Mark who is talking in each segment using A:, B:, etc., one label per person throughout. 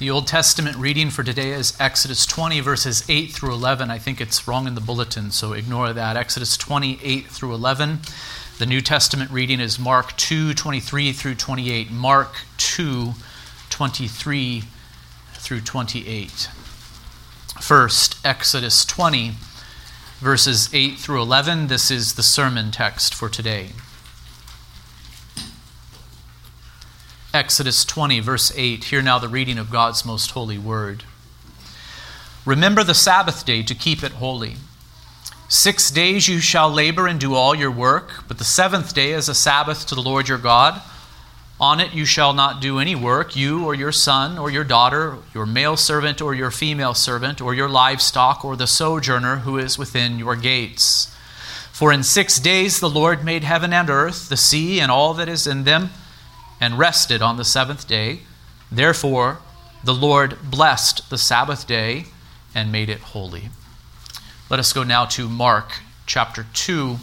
A: The Old Testament reading for today is Exodus 20, verses 8 through 11. I think it's wrong in the bulletin, so ignore that. Exodus 20, 8 through 11. The New Testament reading is Mark 2, 23 through 28. Mark 2, 23 through 28. First, Exodus 20, verses 8 through 11. This is the sermon text for today. Exodus 20, verse 8. Hear now the reading of God's most holy word. Remember the Sabbath day to keep it holy. Six days you shall labor and do all your work, but the seventh day is a Sabbath to the Lord your God. On it you shall not do any work, you or your son or your daughter, your male servant or your female servant, or your livestock, or the sojourner who is within your gates. For in six days the Lord made heaven and earth, the sea, and all that is in them and rested on the seventh day. Therefore, the Lord blessed the Sabbath day and made it holy. Let us go now to Mark chapter 2,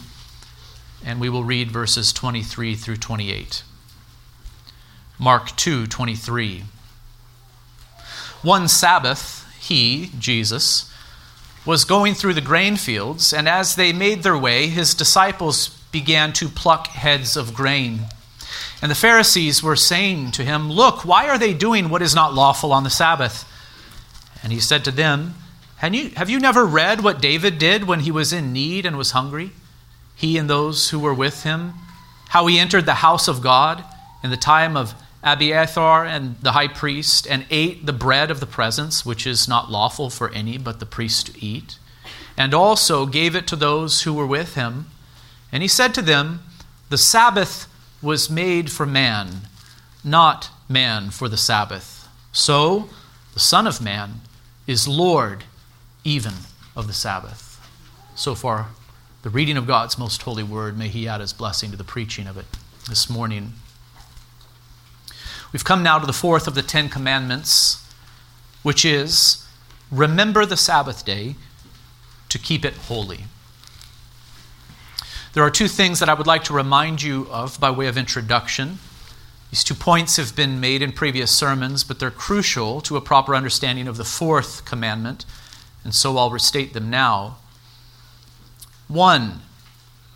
A: and we will read verses 23 through 28. Mark 2 23. One Sabbath, he, Jesus, was going through the grain fields, and as they made their way, his disciples began to pluck heads of grain and the Pharisees were saying to him, Look, why are they doing what is not lawful on the Sabbath? And he said to them, Have you, have you never read what David did when he was in need and was hungry? He and those who were with him? How he entered the house of God in the time of Abiathar and the high priest, and ate the bread of the presence, which is not lawful for any but the priest to eat, and also gave it to those who were with him. And he said to them, The Sabbath was made for man, not man for the Sabbath. So, the Son of Man is Lord even of the Sabbath. So far, the reading of God's most holy word, may He add His blessing to the preaching of it this morning. We've come now to the fourth of the Ten Commandments, which is remember the Sabbath day to keep it holy. There are two things that I would like to remind you of by way of introduction. These two points have been made in previous sermons, but they're crucial to a proper understanding of the fourth commandment, and so I'll restate them now. One,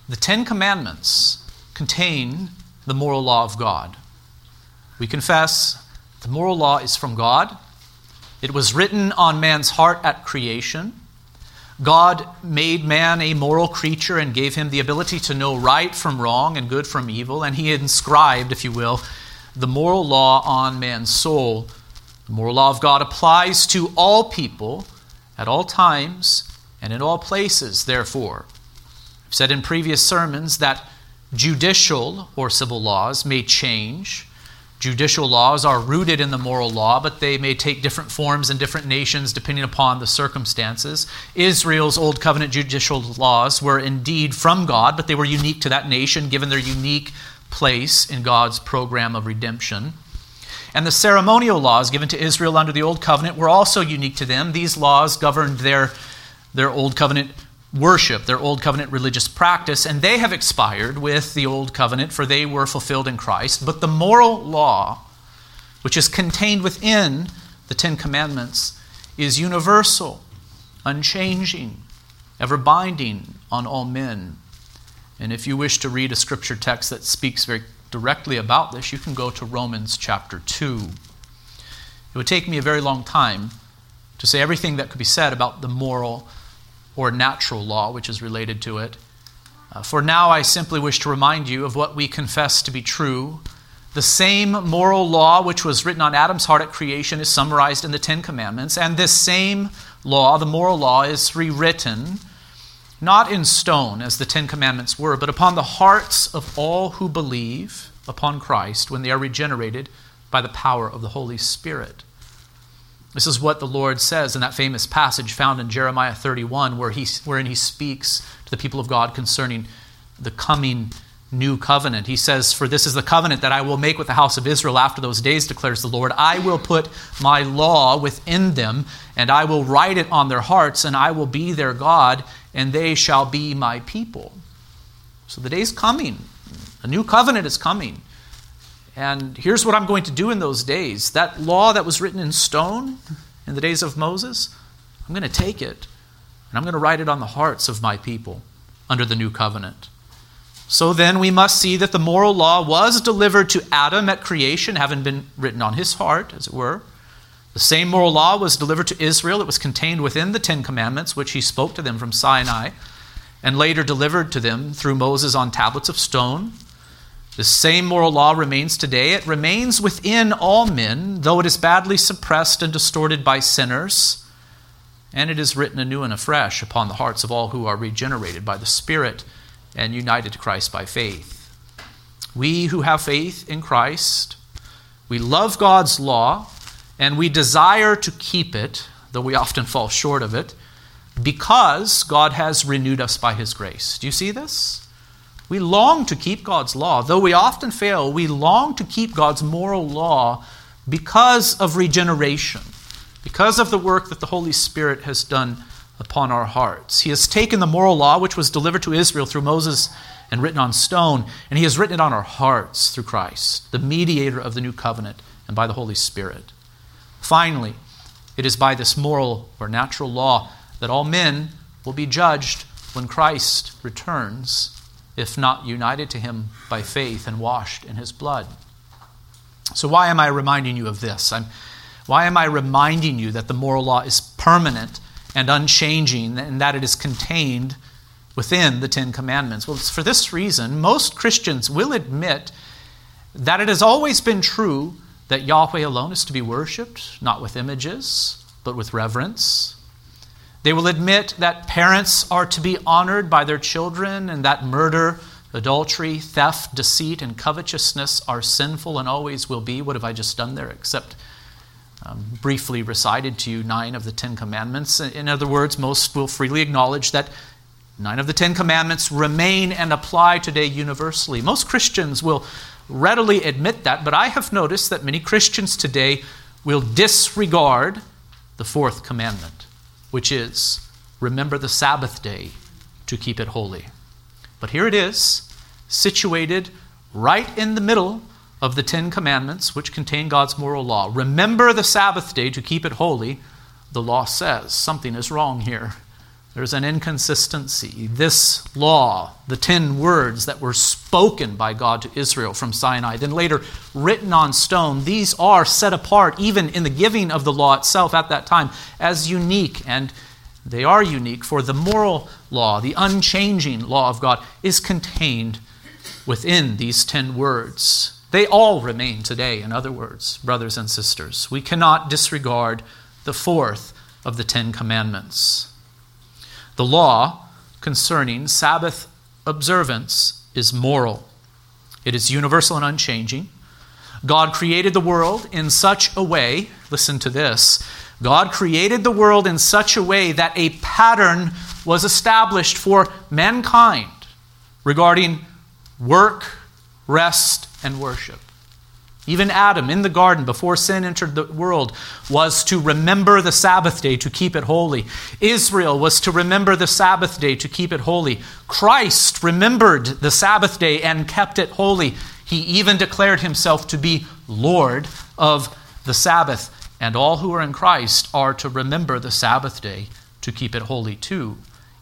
A: the Ten Commandments contain the moral law of God. We confess the moral law is from God. It was written on man's heart at creation. God made man a moral creature and gave him the ability to know right from wrong and good from evil, and he inscribed, if you will, the moral law on man's soul. The moral law of God applies to all people at all times and in all places, therefore. I've said in previous sermons that judicial or civil laws may change Judicial laws are rooted in the moral law, but they may take different forms in different nations depending upon the circumstances. Israel's Old Covenant judicial laws were indeed from God, but they were unique to that nation given their unique place in God's program of redemption. And the ceremonial laws given to Israel under the Old Covenant were also unique to them. These laws governed their, their Old Covenant worship, their Old Covenant religious practice, and they have expired with the Old Covenant, for they were fulfilled in Christ. But the moral law, which is contained within the Ten Commandments, is universal, unchanging, ever binding on all men. And if you wish to read a scripture text that speaks very directly about this, you can go to Romans chapter 2. It would take me a very long time to say everything that could be said about the moral or natural law, which is related to it. Uh, for now, I simply wish to remind you of what we confess to be true. The same moral law which was written on Adam's heart at creation is summarized in the Ten Commandments, and this same law, the moral law, is rewritten, not in stone as the Ten Commandments were, but upon the hearts of all who believe upon Christ when they are regenerated by the power of the Holy Spirit. This is what the Lord says in that famous passage found in Jeremiah 31, where he, wherein he speaks to the people of God concerning the coming new covenant. He says, For this is the covenant that I will make with the house of Israel after those days, declares the Lord. I will put my law within them, and I will write it on their hearts, and I will be their God, and they shall be my people. So the day is coming. A new covenant is coming. And here's what I'm going to do in those days that law that was written in stone in the days of Moses, I'm going to take it and I'm going to write it on the hearts of my people under the new covenant. So then we must see that the moral law was delivered to Adam at creation, having been written on his heart, as it were. The same moral law was delivered to Israel. It was contained within the Ten Commandments, which he spoke to them from Sinai, and later delivered to them through Moses on tablets of stone. The same moral law remains today. It remains within all men, though it is badly suppressed and distorted by sinners. And it is written anew and afresh upon the hearts of all who are regenerated by the Spirit and united to Christ by faith. We who have faith in Christ, we love God's law and we desire to keep it, though we often fall short of it, because God has renewed us by His grace. Do you see this? We long to keep God's law. Though we often fail, we long to keep God's moral law because of regeneration, because of the work that the Holy Spirit has done upon our hearts. He has taken the moral law, which was delivered to Israel through Moses and written on stone, and He has written it on our hearts through Christ, the mediator of the new covenant, and by the Holy Spirit. Finally, it is by this moral or natural law that all men will be judged when Christ returns, if not united to him by faith and washed in his blood. So, why am I reminding you of this? I'm, why am I reminding you that the moral law is permanent and unchanging and that it is contained within the Ten Commandments? Well, it's for this reason. Most Christians will admit that it has always been true that Yahweh alone is to be worshiped, not with images, but with reverence. They will admit that parents are to be honored by their children and that murder, adultery, theft, deceit, and covetousness are sinful and always will be. What have I just done there except um, briefly recited to you nine of the Ten Commandments? In other words, most will freely acknowledge that nine of the Ten Commandments remain and apply today universally. Most Christians will readily admit that, but I have noticed that many Christians today will disregard the fourth commandment, which is remember the Sabbath day to keep it holy. But here it is, situated right in the middle of the Ten Commandments, which contain God's moral law. Remember the Sabbath day to keep it holy. The law says something is wrong here. There's an inconsistency. This law, the ten words that were spoken by God to Israel from Sinai, then later written on stone, these are set apart, even in the giving of the law itself at that time, as unique. And they are unique, for the moral law, the unchanging law of God, is contained within these ten words. They all remain today, in other words, brothers and sisters. We cannot disregard the fourth of the Ten Commandments. The law concerning Sabbath observance is moral, it is universal and unchanging. God created the world in such a way, listen to this. God created the world in such a way that a pattern was established for mankind regarding work, rest, and worship. Even Adam in the garden, before sin entered the world, was to remember the Sabbath day to keep it holy. Israel was to remember the Sabbath day to keep it holy. Christ remembered the Sabbath day and kept it holy. He even declared himself to be Lord of the Sabbath. And all who are in Christ are to remember the Sabbath day to keep it holy too,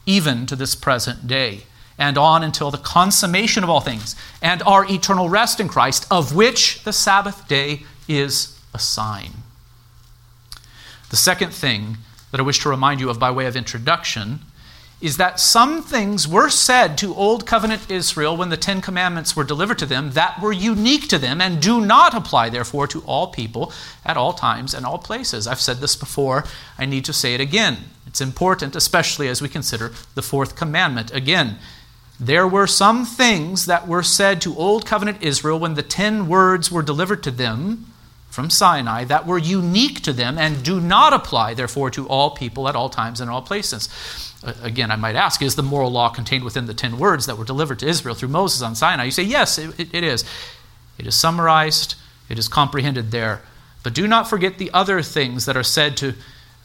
A: even to this present day and on until the consummation of all things, and our eternal rest in Christ, of which the Sabbath day is a sign. The second thing that I wish to remind you of by way of introduction is that some things were said to Old Covenant Israel when the Ten Commandments were delivered to them that were unique to them and do not apply, therefore, to all people at all times and all places. I've said this before, I need to say it again. It's important, especially as we consider the fourth commandment. Again, there were some things that were said to Old Covenant Israel when the ten words were delivered to them from Sinai that were unique to them and do not apply, therefore, to all people at all times and all places. Again, I might ask, is the moral law contained within the ten words that were delivered to Israel through Moses on Sinai? You say, yes, it, it is. It is summarized, it is comprehended there. But do not forget the other things that are said to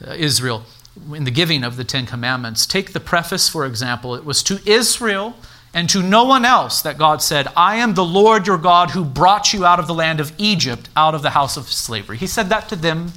A: uh, Israel in the giving of the Ten Commandments. Take the preface, for example. It was to Israel and to no one else that God said, I am the Lord your God who brought you out of the land of Egypt, out of the house of slavery. He said that to them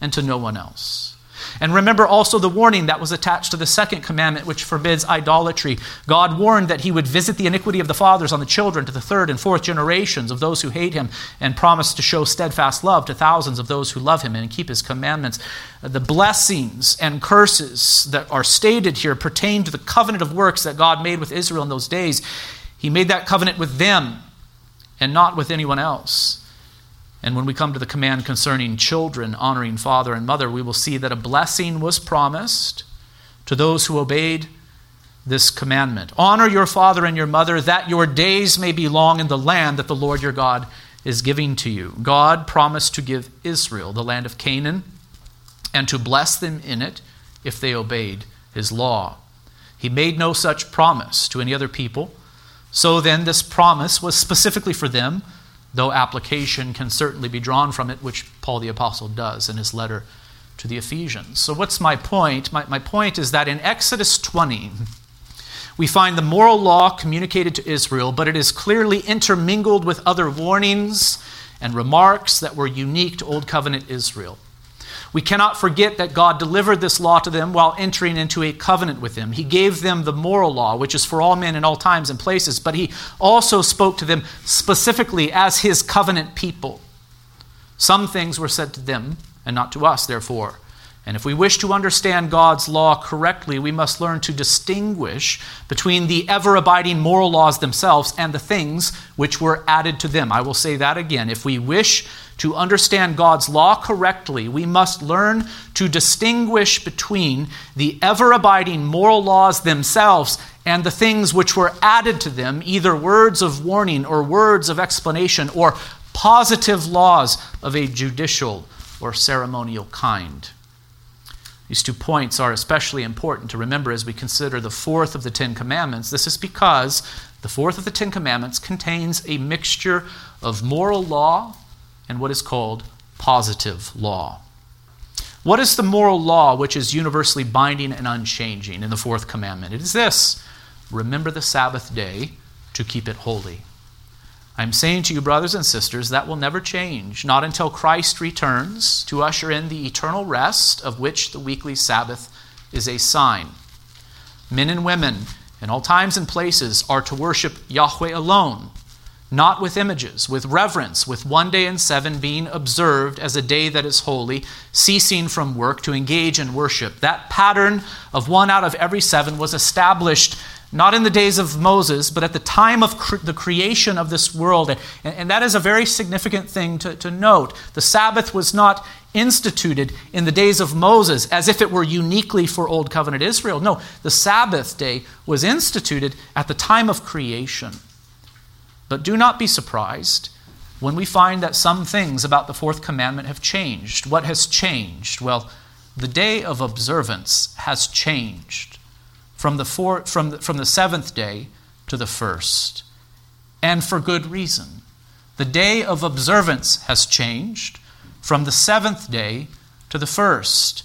A: and to no one else. And remember also the warning that was attached to the second commandment, which forbids idolatry. God warned that he would visit the iniquity of the fathers on the children to the third and fourth generations of those who hate him, and promised to show steadfast love to thousands of those who love him and keep his commandments. The blessings and curses that are stated here pertain to the covenant of works that God made with Israel in those days. He made that covenant with them and not with anyone else. And when we come to the command concerning children honoring father and mother, we will see that a blessing was promised to those who obeyed this commandment. Honor your father and your mother, that your days may be long in the land that the Lord your God is giving to you. God promised to give Israel the land of Canaan and to bless them in it if they obeyed his law. He made no such promise to any other people. So then, this promise was specifically for them though application can certainly be drawn from it, which Paul the Apostle does in his letter to the Ephesians. So, what's my point? My, my point is that in Exodus 20, we find the moral law communicated to Israel, but it is clearly intermingled with other warnings and remarks that were unique to Old Covenant Israel. We cannot forget that God delivered this law to them while entering into a covenant with them. He gave them the moral law, which is for all men in all times and places, but He also spoke to them specifically as His covenant people. Some things were said to them, and not to us, therefore. And if we wish to understand God's law correctly, we must learn to distinguish between the ever abiding moral laws themselves and the things which were added to them. I will say that again. If we wish to understand God's law correctly, we must learn to distinguish between the ever abiding moral laws themselves and the things which were added to them, either words of warning or words of explanation or positive laws of a judicial or ceremonial kind. These two points are especially important to remember as we consider the fourth of the Ten Commandments. This is because the fourth of the Ten Commandments contains a mixture of moral law and what is called positive law. What is the moral law which is universally binding and unchanging in the fourth commandment? It is this remember the Sabbath day to keep it holy. I'm saying to you, brothers and sisters, that will never change, not until Christ returns to usher in the eternal rest of which the weekly Sabbath is a sign. Men and women, in all times and places, are to worship Yahweh alone not with images, with reverence, with one day in seven being observed as a day that is holy, ceasing from work to engage in worship. That pattern of one out of every seven was established not in the days of Moses, but at the time of cre- the creation of this world. And, and, that is a very significant thing to, to note. The Sabbath was not instituted in the days of Moses as if it were uniquely for Old Covenant Israel. No, the Sabbath day was instituted at the time of creation. But do not be surprised when we find that some things about the fourth commandment have changed. What has changed? Well, the day of observance has changed from the, four, from the, from the seventh day to the first, and for good reason. The day of observance has changed from the seventh day to the first.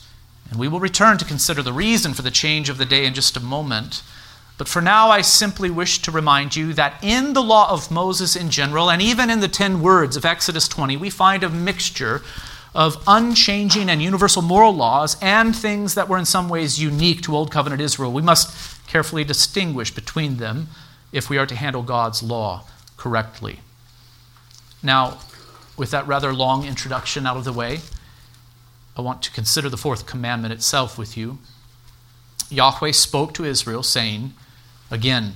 A: And we will return to consider the reason for the change of the day in just a moment. But for now, I simply wish to remind you that in the law of Moses in general, and even in the ten words of Exodus 20, we find a mixture of unchanging and universal moral laws and things that were in some ways unique to Old Covenant Israel. We must carefully distinguish between them if we are to handle God's law correctly. Now, with that rather long introduction out of the way, I want to consider the fourth commandment itself with you. Yahweh spoke to Israel, saying, Again,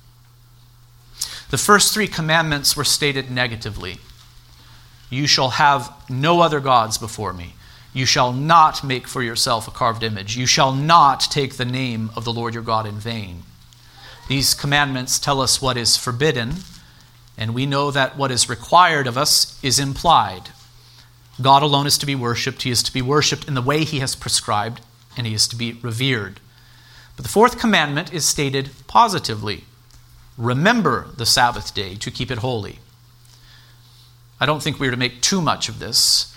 A: The first three commandments were stated negatively You shall have no other gods before me. You shall not make for yourself a carved image. You shall not take the name of the Lord your God in vain. These commandments tell us what is forbidden And we know that what is required of us is implied. God alone is to be worshiped. He is to be worshiped in the way He has prescribed, and He is to be revered. But the fourth commandment is stated positively Remember the Sabbath day to keep it holy. I don't think we are to make too much of this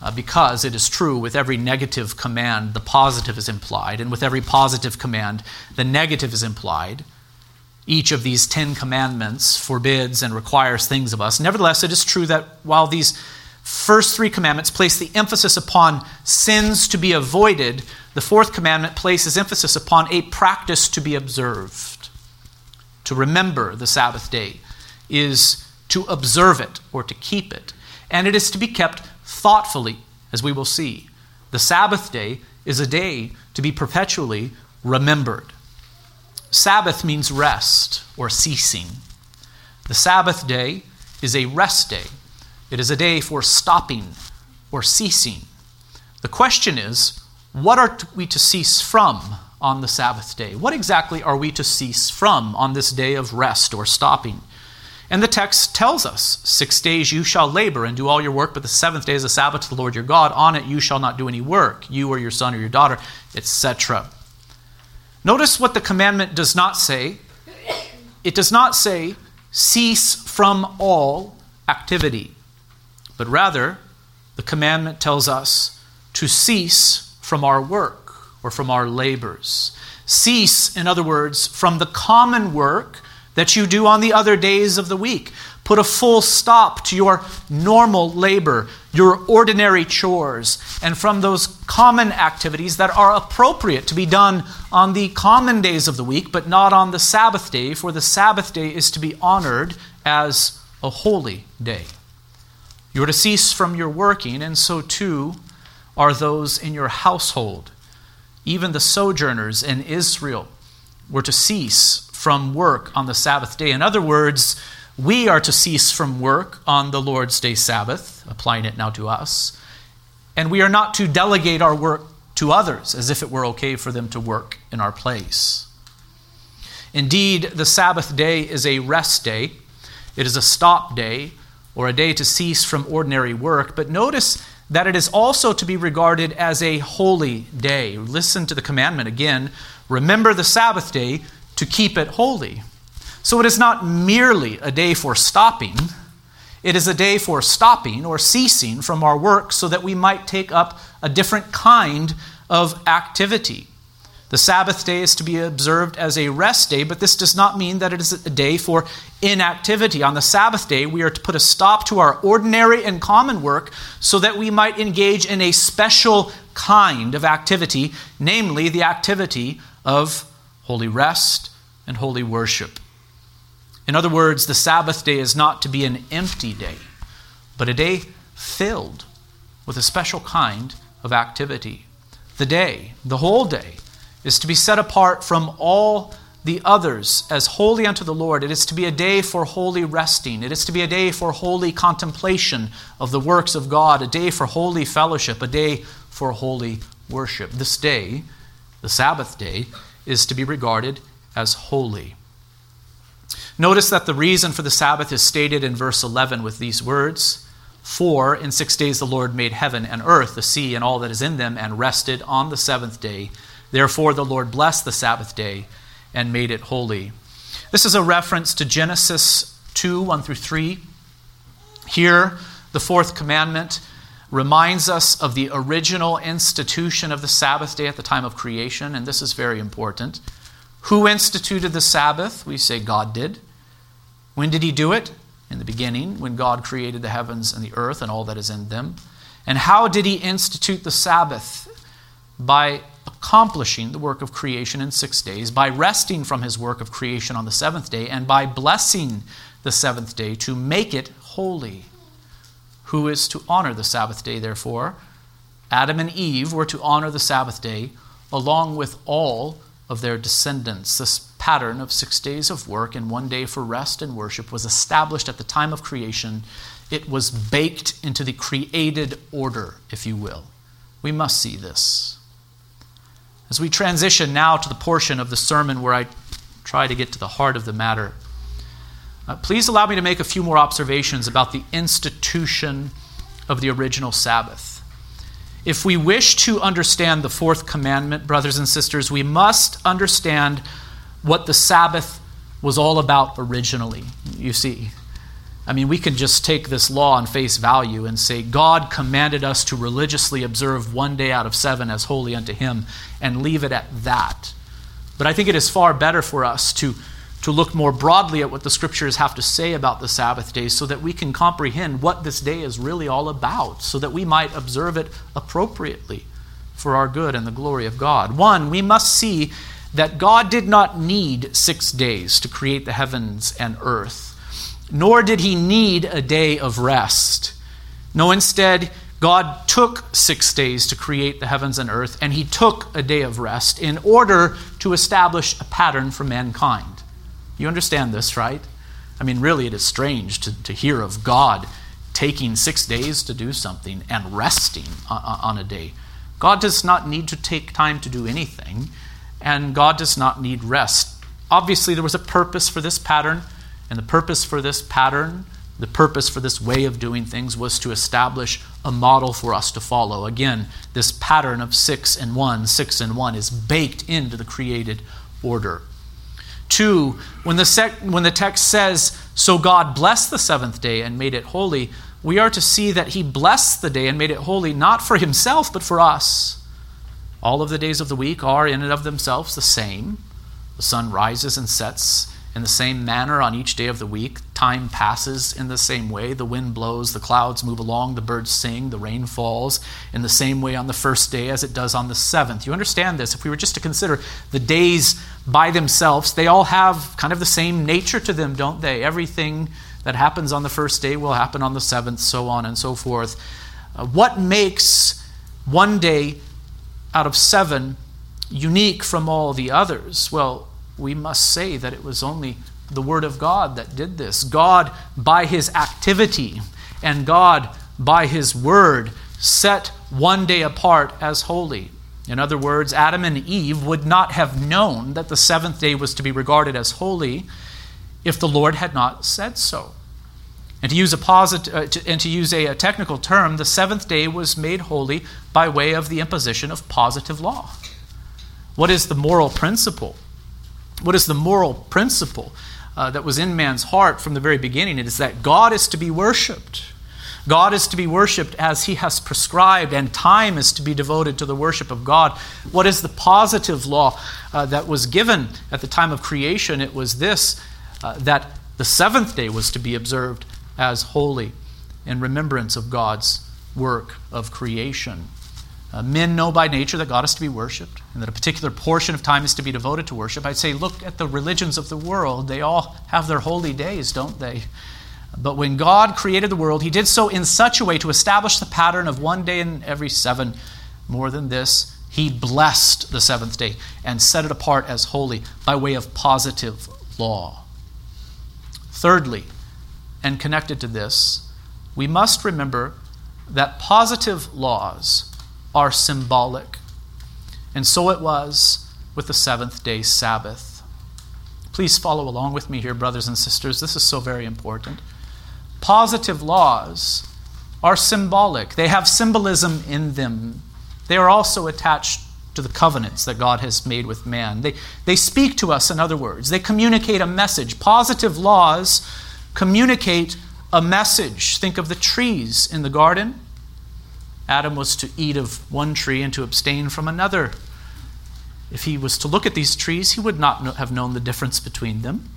A: uh, because it is true with every negative command, the positive is implied, and with every positive command, the negative is implied. Each of these Ten Commandments forbids and requires things of us. Nevertheless, it is true that while these first three commandments place the emphasis upon sins to be avoided, the fourth commandment places emphasis upon a practice to be observed. To remember the Sabbath day is to observe it or to keep it, and it is to be kept thoughtfully, as we will see. The Sabbath day is a day to be perpetually remembered. Sabbath means rest or ceasing. The Sabbath day is a rest day, it is a day for stopping or ceasing. The question is, what are we to cease from on the Sabbath day? What exactly are we to cease from on this day of rest or stopping? And the text tells us six days you shall labor and do all your work, but the seventh day is a Sabbath to the Lord your God. On it you shall not do any work, you or your son or your daughter, etc. Notice what the commandment does not say. It does not say, cease from all activity, but rather, the commandment tells us to cease from our work or from our labors. Cease, in other words, from the common work that you do on the other days of the week. Put a full stop to your normal labor, your ordinary chores, and from those common activities that are appropriate to be done on the common days of the week, but not on the Sabbath day, for the Sabbath day is to be honored as a holy day. You are to cease from your working, and so too are those in your household. Even the sojourners in Israel were to cease from work on the Sabbath day. In other words, we are to cease from work on the Lord's day Sabbath, applying it now to us, and we are not to delegate our work to others as if it were okay for them to work in our place. Indeed, the Sabbath day is a rest day, it is a stop day, or a day to cease from ordinary work, but notice that it is also to be regarded as a holy day. Listen to the commandment again remember the Sabbath day to keep it holy. So it is not merely a day for stopping, it is a day for stopping or ceasing from our work so that we might take up a different kind of activity. The Sabbath day is to be observed as a rest day, but this does not mean that it is a day for inactivity. On the Sabbath day, we are to put a stop to our ordinary and common work so that we might engage in a special kind of activity, namely the activity of holy rest, and holy worship. In other words, the Sabbath day is not to be an empty day, but a day filled with a special kind of activity. The day, the whole day, is to be set apart from all the others as holy unto the Lord. It is to be a day for holy resting. It is to be a day for holy contemplation of the works of God, a day for holy fellowship, a day for holy worship. This day, the Sabbath day, is to be regarded as holy. Notice that the reason for the Sabbath is stated in verse 11 with these words For in six days the Lord made heaven and earth, the sea, and all that is in them, and rested on the seventh day. Therefore the Lord blessed the Sabbath day and made it holy. This is a reference to Genesis 2 1 through 3. Here, the fourth commandment reminds us of the original institution of the Sabbath day at the time of creation, and this is very important. Who instituted the Sabbath? We say God did. When did he do it? In the beginning, when God created the heavens and the earth and all that is in them. And how did he institute the Sabbath? By accomplishing the work of creation in six days, by resting from his work of creation on the seventh day, and by blessing the seventh day to make it holy who is to honor the Sabbath day, therefore. Adam and Eve were to honor the Sabbath day along with all of their descendants. This pattern of six days of work and one day for rest and worship was established at the time of creation. It was baked into the created order, if you will. We must see this. As we transition now to the portion of the sermon where I try to get to the heart of the matter, Uh, please allow me to make a few more observations about the institution of the original Sabbath. If we wish to understand the fourth commandment, brothers and sisters, we must understand what the Sabbath was all about originally. You see, I mean, we can just take this law on face value and say, God commanded us to religiously observe one day out of seven as holy unto Him, and leave it at that. But I think it is far better for us to to look more broadly at what the scriptures have to say about the Sabbath day so that we can comprehend what this day is really all about, so that we might observe it appropriately for our good and the glory of God. One, we must see that God did not need six days to create the heavens and earth, nor did he need a day of rest. No, instead, God took six days to create the heavens and earth, and he took a day of rest in order to establish a pattern for mankind. You understand this, right? I mean, really, it is strange to, to hear of God taking six days to do something and resting on, on a day. God does not need to take time to do anything, and God does not need rest. Obviously, there was a purpose for this pattern, and the purpose for this pattern, the purpose for this way of doing things was to establish a model for us to follow. Again, this pattern of six and one, six and one, is baked into the created order. Two, when the, sec- when the text says, So God blessed the seventh day and made it holy, we are to see that He blessed the day and made it holy not for Himself, but for us. All of the days of the week are in and of themselves the same. The sun rises and sets in the same manner on each day of the week. Time passes in the same way. The wind blows, the clouds move along, the birds sing, the rain falls in the same way on the first day as it does on the seventh. You understand this? If we were just to consider the days by themselves, they all have kind of the same nature to them, don't they? Everything that happens on the first day will happen on the seventh, so on and so forth. Uh, what makes one day out of seven unique from all the others? Well, we must say that it was only the Word of God that did this. God, by His activity, and God, by His Word, set one day apart as holy. In other words, Adam and Eve would not have known that the seventh day was to be regarded as holy if the Lord had not said so. And to use a, posit- uh, to, and to use a, a technical term, the seventh day was made holy by way of the imposition of positive law. What is the moral principle what is the moral principle uh, that was in man's heart from the very beginning? It is that God is to be worshiped. God is to be worshiped as he has prescribed, and time is to be devoted to the worship of God. What is the positive law uh, that was given at the time of creation? It was this uh, that the seventh day was to be observed as holy in remembrance of God's work of creation. Uh, men know by nature that God is to be worshiped and that a particular portion of time is to be devoted to worship. I'd say, look at the religions of the world. They all have their holy days, don't they? But when God created the world, He did so in such a way to establish the pattern of one day in every seven. More than this, He blessed the seventh day and set it apart as holy by way of positive law. Thirdly, and connected to this, we must remember that positive laws are symbolic. And so it was with the seventh day Sabbath. Please follow along with me here, brothers and sisters. This is so very important. Positive laws are symbolic, they have symbolism in them. They are also attached to the covenants that God has made with man. They, they speak to us, in other words, they communicate a message. Positive laws communicate a message. Think of the trees in the garden. Adam was to eat of one tree and to abstain from another. If he was to look at these trees, he would not have known the difference between them.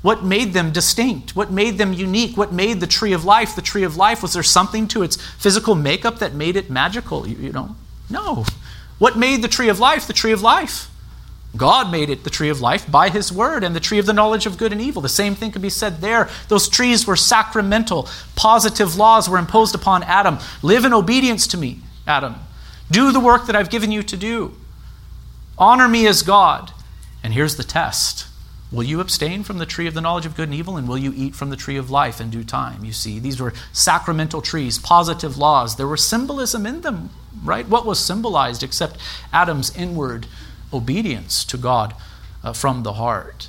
A: What made them distinct? What made them unique? What made the tree of life the tree of life? Was there something to its physical makeup that made it magical? You, you know? No. What made the tree of life the tree of life? God made it the tree of life by his word and the tree of the knowledge of good and evil. The same thing could be said there. Those trees were sacramental. Positive laws were imposed upon Adam. Live in obedience to me, Adam. Do the work that I've given you to do. Honor me as God. And here's the test Will you abstain from the tree of the knowledge of good and evil, and will you eat from the tree of life in due time? You see, these were sacramental trees, positive laws. There was symbolism in them, right? What was symbolized except Adam's inward obedience to God uh, from the heart.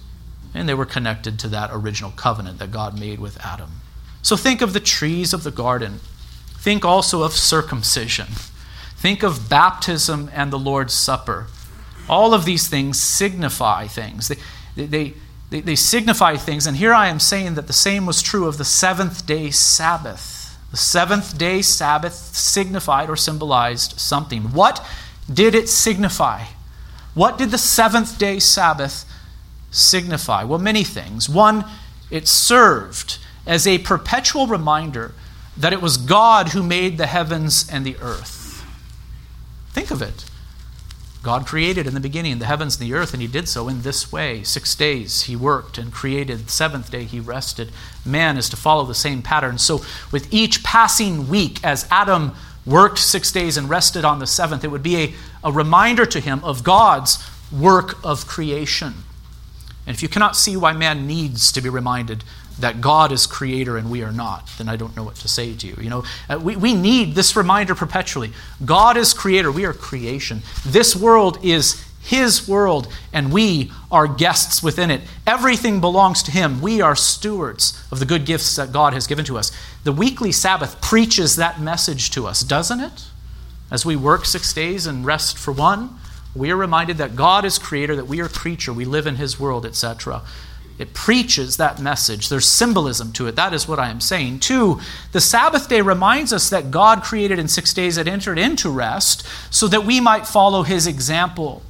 A: And they were connected to that original covenant that God made with Adam. So think of the trees of the garden. Think also of circumcision. Think of baptism and the Lord's Supper. All of these things signify things. They, they, they, they, signify things. And here I am saying that the same was true of the seventh day Sabbath. The seventh day Sabbath signified or symbolized something. What did it signify? What did the seventh day Sabbath signify? Well, many things. One, it served as a perpetual reminder that it was God who made the heavens and the earth. Think of it. God created in the beginning the heavens and the earth, and He did so in this way. Six days He worked and created. The seventh day He rested. Man is to follow the same pattern. So, with each passing week, as Adam worked six days and rested on the seventh, it would be a, a reminder to him of God's work of creation. And if you cannot see why man needs to be reminded that God is creator and we are not, then I don't know what to say to you. You know, uh, we, we need this reminder perpetually. God is creator, we are creation. This world is his world, and we are guests within it. Everything belongs to Him. We are stewards of the good gifts that God has given to us. The weekly Sabbath preaches that message to us, doesn't it? As we work six days and rest for one, we are reminded that God is creator, that we are creature, we live in His world, etc. It preaches that message. There's symbolism to it. That is what I am saying. Two, the Sabbath day reminds us that God created in six days and entered into rest so that we might follow his example.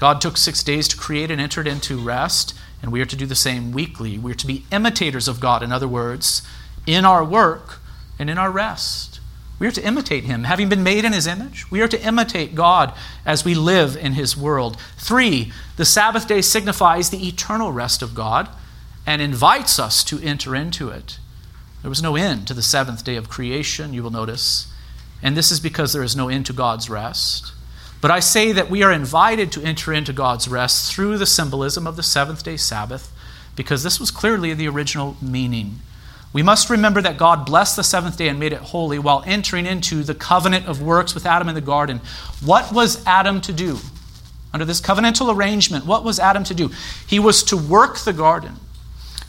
A: God took six days to create and entered into rest, and we are to do the same weekly. We are to be imitators of God, in other words, in our work and in our rest. We are to imitate him. Having been made in his image, we are to imitate God as we live in his world. Three, the Sabbath day signifies the eternal rest of God and invites us to enter into it. There was no end to the seventh day of creation, you will notice. And this is because there is no end to God's rest. But I say that we are invited to enter into God's rest through the symbolism of the seventh day Sabbath, because this was clearly the original meaning. We must remember that God blessed the seventh day and made it holy while entering into the covenant of works with Adam in the garden. What was Adam to do? Under this covenantal arrangement, what was Adam to do? He was to work the garden.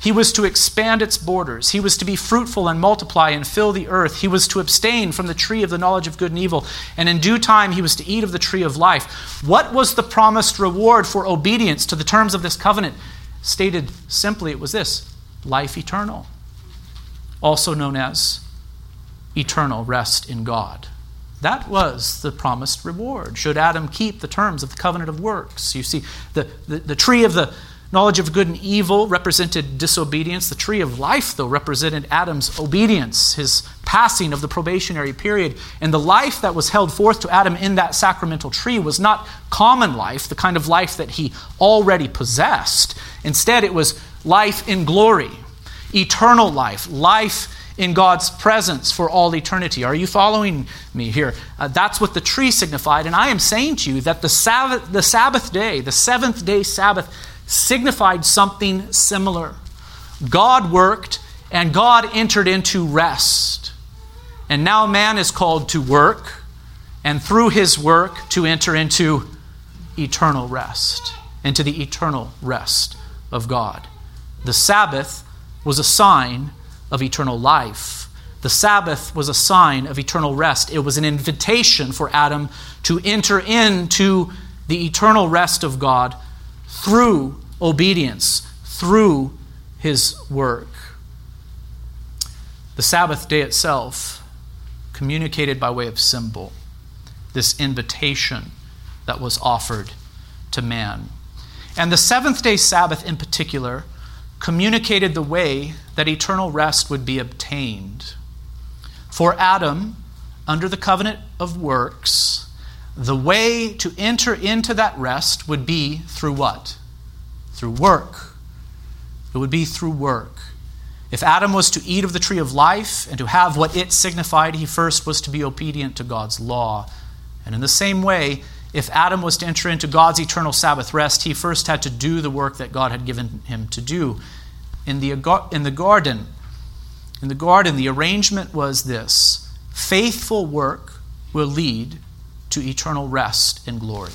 A: He was to expand its borders. He was to be fruitful and multiply and fill the earth. He was to abstain from the tree of the knowledge of good and evil. And in due time, he was to eat of the tree of life. What was the promised reward for obedience to the terms of this covenant? Stated simply, it was this life eternal, also known as eternal rest in God. That was the promised reward. Should Adam keep the terms of the covenant of works? You see, the, the, the tree of the Knowledge of good and evil represented disobedience. The tree of life, though, represented Adam's obedience, his passing of the probationary period. And the life that was held forth to Adam in that sacramental tree was not common life, the kind of life that he already possessed. Instead, it was life in glory, eternal life, life in God's presence for all eternity. Are you following me here? Uh, that's what the tree signified. And I am saying to you that the Sabbath, the Sabbath day, the seventh day Sabbath, signified something similar. God worked and God entered into rest. And now man is called to work and through his work to enter into eternal rest, into the eternal rest of God. The Sabbath was a sign of eternal life. The Sabbath was a sign of eternal rest. It was an invitation for Adam to enter into the eternal rest of God through obedience, through his work. The Sabbath day itself communicated by way of symbol this invitation that was offered to man. And the seventh day Sabbath in particular communicated the way that eternal rest would be obtained. For Adam, under the covenant of works, the way to enter into that rest would be through what? Through work. It would be through work. If Adam was to eat of the tree of life and to have what it signified, he first was to be obedient to God's law. And in the same way, if Adam was to enter into God's eternal Sabbath rest, he first had to do the work that God had given him to do. In the, in the garden, in the garden, the arrangement was this faithful work will lead to eternal rest and glory.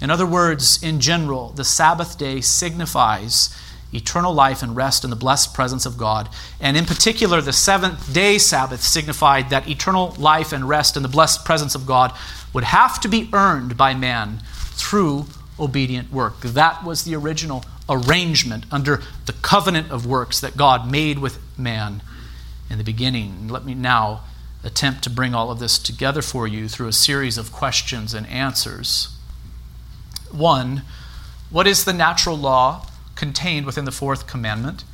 A: In other words, in general, the Sabbath day signifies eternal life and rest in the blessed presence of God. And in particular, the seventh day Sabbath signified that eternal life and rest in the blessed presence of God would have to be earned by man through obedient work. That was the original arrangement under the covenant of works that God made with man in the beginning. Let me now attempt to bring all of this together for you through a series of questions and answers. One, what is the natural law contained within the fourth commandment?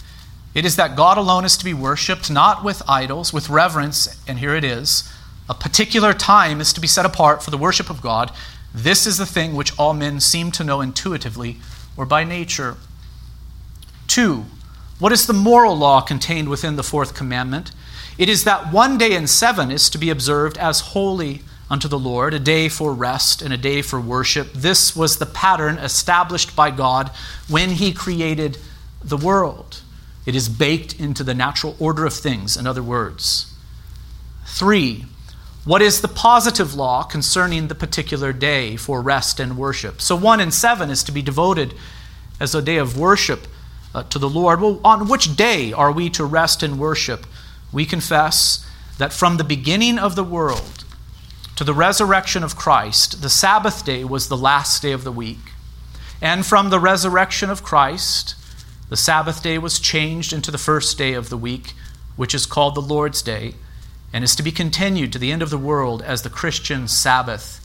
A: It is that God alone is to be worshiped, not with idols, with reverence, and here it is. A particular time is to be set apart for the worship of God. This is the thing which all men seem to know intuitively or by nature. Two, what is the moral law contained within the fourth commandment? It is that one day in seven is to be observed as holy unto the Lord, a day for rest and a day for worship. This was the pattern established by God when He created the world. It is baked into the natural order of things, in other words. Three, what is the positive law concerning the particular day for rest and worship? So, one in seven is to be devoted as a day of worship uh, to the Lord. Well, on which day are we to rest and worship? We confess that from the beginning of the world to the resurrection of Christ, the Sabbath day was the last day of the week. And from the resurrection of Christ, the Sabbath day was changed into the first day of the week, which is called the Lord's Day, and is to be continued to the end of the world as the Christian Sabbath,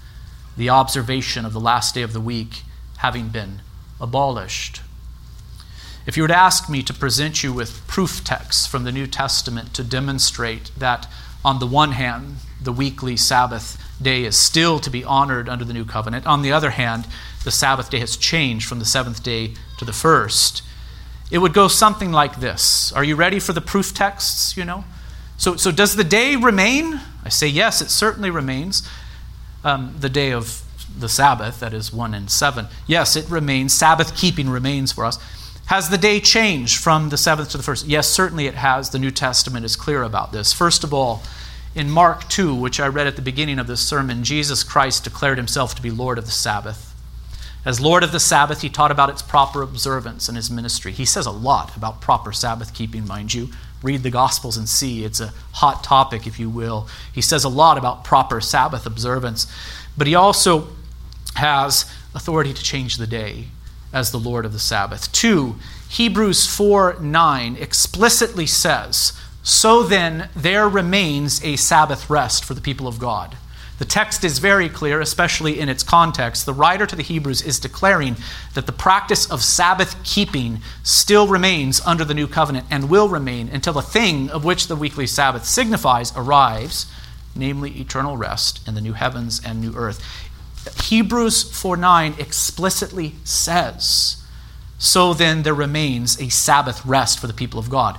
A: the observation of the last day of the week having been abolished. If you were to ask me to present you with proof texts from the New Testament to demonstrate that, on the one hand, the weekly Sabbath day is still to be honored under the new covenant, on the other hand, the Sabbath day has changed from the seventh day to the first, it would go something like this. Are you ready for the proof texts? You know? So, so does the day remain? I say yes, it certainly remains. Um, the day of the Sabbath, that is 1 and 7. Yes, it remains. Sabbath keeping remains for us. Has the day changed from the seventh to the first? Yes, certainly it has. The New Testament is clear about this. First of all, in Mark 2, which I read at the beginning of this sermon, Jesus Christ declared himself to be Lord of the Sabbath. As Lord of the Sabbath, he taught about its proper observance in his ministry. He says a lot about proper Sabbath keeping, mind you. Read the Gospels and see. It's a hot topic, if you will. He says a lot about proper Sabbath observance, but he also has authority to change the day as the Lord of the Sabbath. Two, Hebrews 4 9 explicitly says, So then there remains a Sabbath rest for the people of God. The text is very clear, especially in its context. The writer to the Hebrews is declaring that the practice of Sabbath keeping still remains under the new covenant and will remain until the thing of which the weekly Sabbath signifies arrives, namely eternal rest in the new heavens and new earth. Hebrews 4 9 explicitly says, So then there remains a Sabbath rest for the people of God.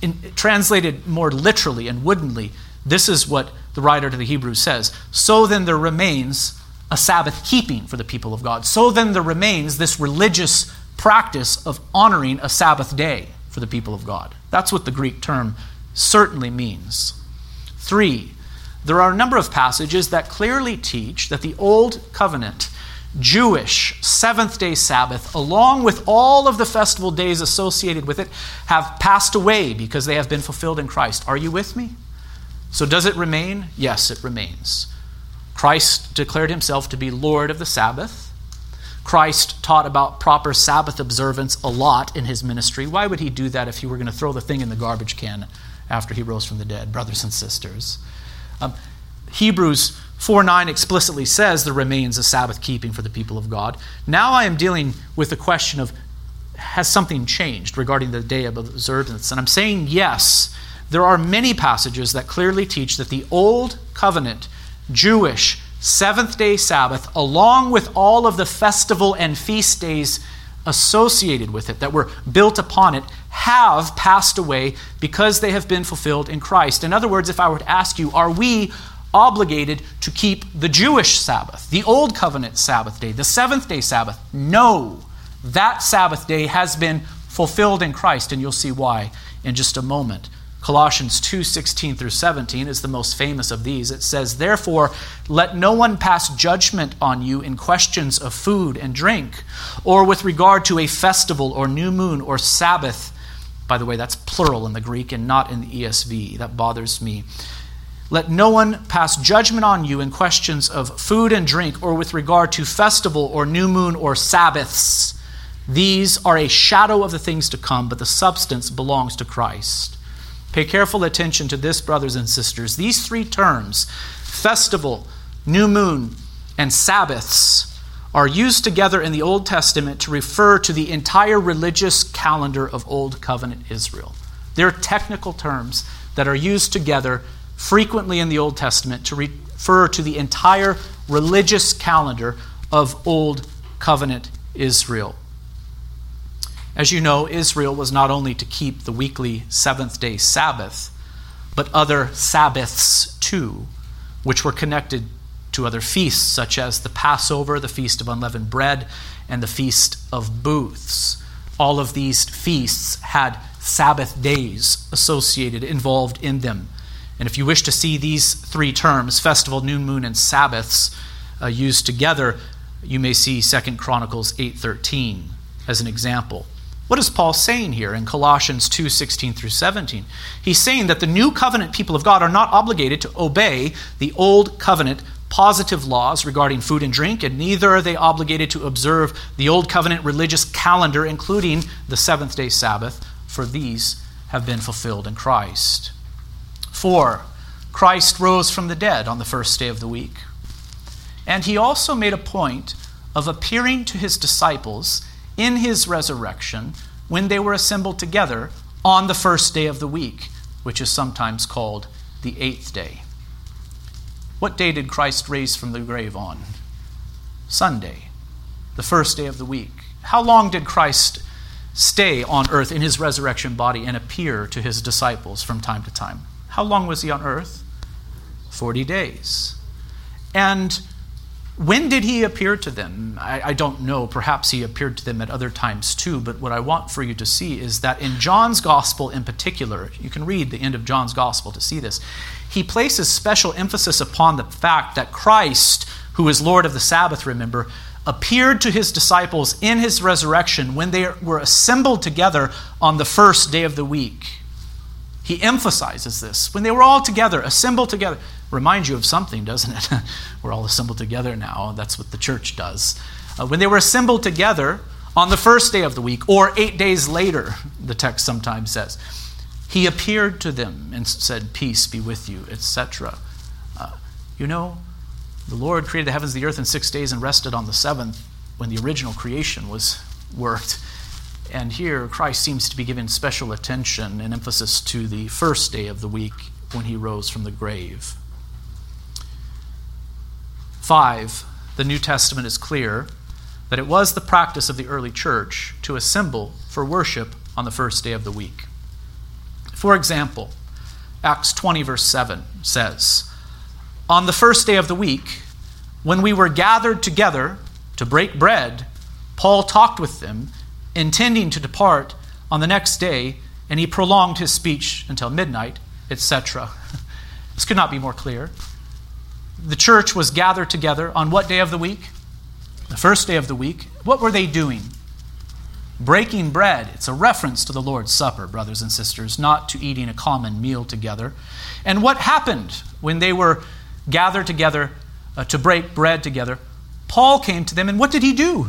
A: In, translated more literally and woodenly, this is what the writer to the Hebrews says. So then there remains a Sabbath keeping for the people of God. So then there remains this religious practice of honoring a Sabbath day for the people of God. That's what the Greek term certainly means. Three, there are a number of passages that clearly teach that the Old Covenant Jewish seventh day Sabbath, along with all of the festival days associated with it, have passed away because they have been fulfilled in Christ. Are you with me? So, does it remain? Yes, it remains. Christ declared himself to be Lord of the Sabbath. Christ taught about proper Sabbath observance a lot in his ministry. Why would he do that if he were going to throw the thing in the garbage can after he rose from the dead, brothers and sisters? Um, Hebrews 4 9 explicitly says there remains a Sabbath keeping for the people of God. Now I am dealing with the question of has something changed regarding the day of observance? And I'm saying yes. There are many passages that clearly teach that the Old Covenant Jewish seventh day Sabbath, along with all of the festival and feast days associated with it that were built upon it have passed away because they have been fulfilled in Christ. In other words, if I were to ask you, are we obligated to keep the Jewish Sabbath, the Old Covenant Sabbath day, the seventh day Sabbath? No. That Sabbath day has been fulfilled in Christ, and you'll see why in just a moment. Colossians 2 16 through 17 is the most famous of these. It says, Therefore, let no one pass judgment on you in questions of food and drink, or with regard to a festival or new moon or Sabbath. By the way, that's plural in the Greek and not in the ESV. That bothers me. Let no one pass judgment on you in questions of food and drink, or with regard to festival or new moon or Sabbaths. These are a shadow of the things to come, but the substance belongs to Christ. Pay careful attention to this, brothers and sisters. These three terms, festival, new moon, and Sabbaths, are used together in the Old Testament to refer to the entire religious calendar of Old Covenant Israel. They're technical terms that are used together frequently in the Old Testament to refer to the entire religious calendar of Old Covenant Israel. As you know, Israel was not only to keep the weekly seventh day Sabbath, but other Sabbaths too, which were connected to other feasts, such as the Passover, the Feast of Unleavened Bread, and the Feast of Booths. All of these feasts had Sabbath days associated, involved in them. And if you wish to see these three terms, festival, new moon, and Sabbaths, uh, used together, you may see 2 Chronicles 8:13 as an example. What is Paul saying here in Colossians 2 16 through 17? He's saying that the new covenant people of God are not obligated to obey the old covenant positive laws regarding food and drink, and neither are they obligated to observe the old covenant religious calendar, including the seventh day Sabbath, for these have been fulfilled in Christ. 4. Christ rose from the dead on the first day of the week. And he also made a point of appearing to his disciples in his resurrection when they were assembled together on the first day of the week, which is sometimes called the eighth day. What day did Christ raise from the grave on? Sunday, the first day of the week. How long did Christ stay on earth in his resurrection body and appear to his disciples from time to time? How long was he on earth? 40 days. And when did he appear to them? I, I, don't know. Perhaps he appeared to them at other times too. But what I want for you to see is that in John's gospel in particular, you can read the end of John's gospel to see this. He places special emphasis upon the fact that Christ, who is Lord of the Sabbath, remember, appeared to his disciples in his resurrection when they were assembled together on the first day of the week. He emphasizes this. When they were all together, assembled together, reminds you of something, doesn't it? we're all assembled together now. That's what the church does. Uh, when they were assembled together on the first day of the week, or eight days later, the text sometimes says, he appeared to them and said, Peace be with you, etc. Uh, you know, the Lord created the heavens and the earth in six days and rested on the seventh when the original creation was worked. And here, Christ seems to be giving special attention and emphasis to the first day of the week when he rose from the grave. Five, the New Testament is clear that it was the practice of the early church to assemble for worship on the first day of the week. For example, Acts 20, verse 7 says, On the first day of the week, when we were gathered together to break bread, Paul talked with them intending to depart on the next day, and he prolonged his speech until midnight, etc. This could not be more clear. The church was gathered together on what day of the week? The first day of the week. What were they doing? Breaking bread. It's a reference to the Lord's Supper, brothers and sisters, not to eating a common meal together. And what happened when they were gathered together uh, to break bread together? Paul came to them, and what did he do?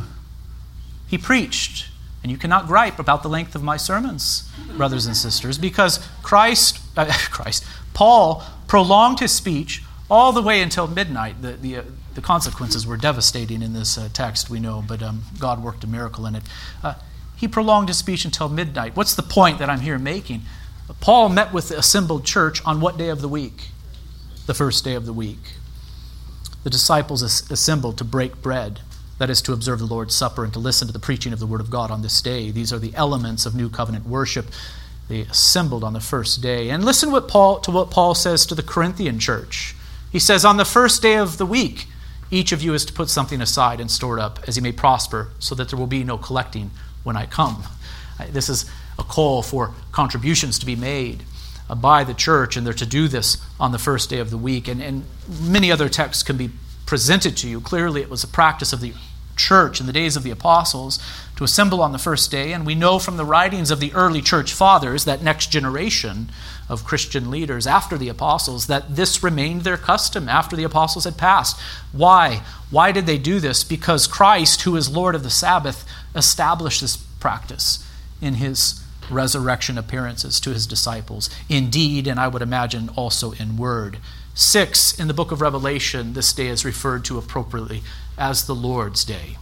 A: He preached. And you cannot gripe about the length of my sermons, brothers and sisters, because Christ, uh, Christ, Paul prolonged his speech all the way until midnight. The, the, uh, the consequences were devastating in this uh, text, we know, but um, God worked a miracle in it. Uh, he prolonged his speech until midnight. What's the point that I'm here making? Paul met with the assembled church on what day of the week? The first day of the week. The disciples assembled to break bread that is to observe the Lord's Supper and to listen to the preaching of the Word of God on this day. These are the elements of New Covenant worship. They assembled on the first day. And listen what Paul, to what Paul says to the Corinthian church. He says, On the first day of the week, each of you is to put something aside and store it up as he may prosper, so that there will be no collecting when I come. This is a call for contributions to be made. uh, by the church, and they're to do this on the first day of the week. And, and many other texts can be presented to you. Clearly, it was a practice of the church in the days of the apostles to assemble on the first day. And we know from the writings of the early church fathers, that next generation of Christian leaders after the apostles, that this remained their custom after the apostles had passed. Why? Why did they do this? Because Christ, who is Lord of the Sabbath, established this practice in his resurrection appearances to his disciples, indeed, and I would imagine also in word. Six, in the book of Revelation, this day is referred to appropriately as the Lord's day.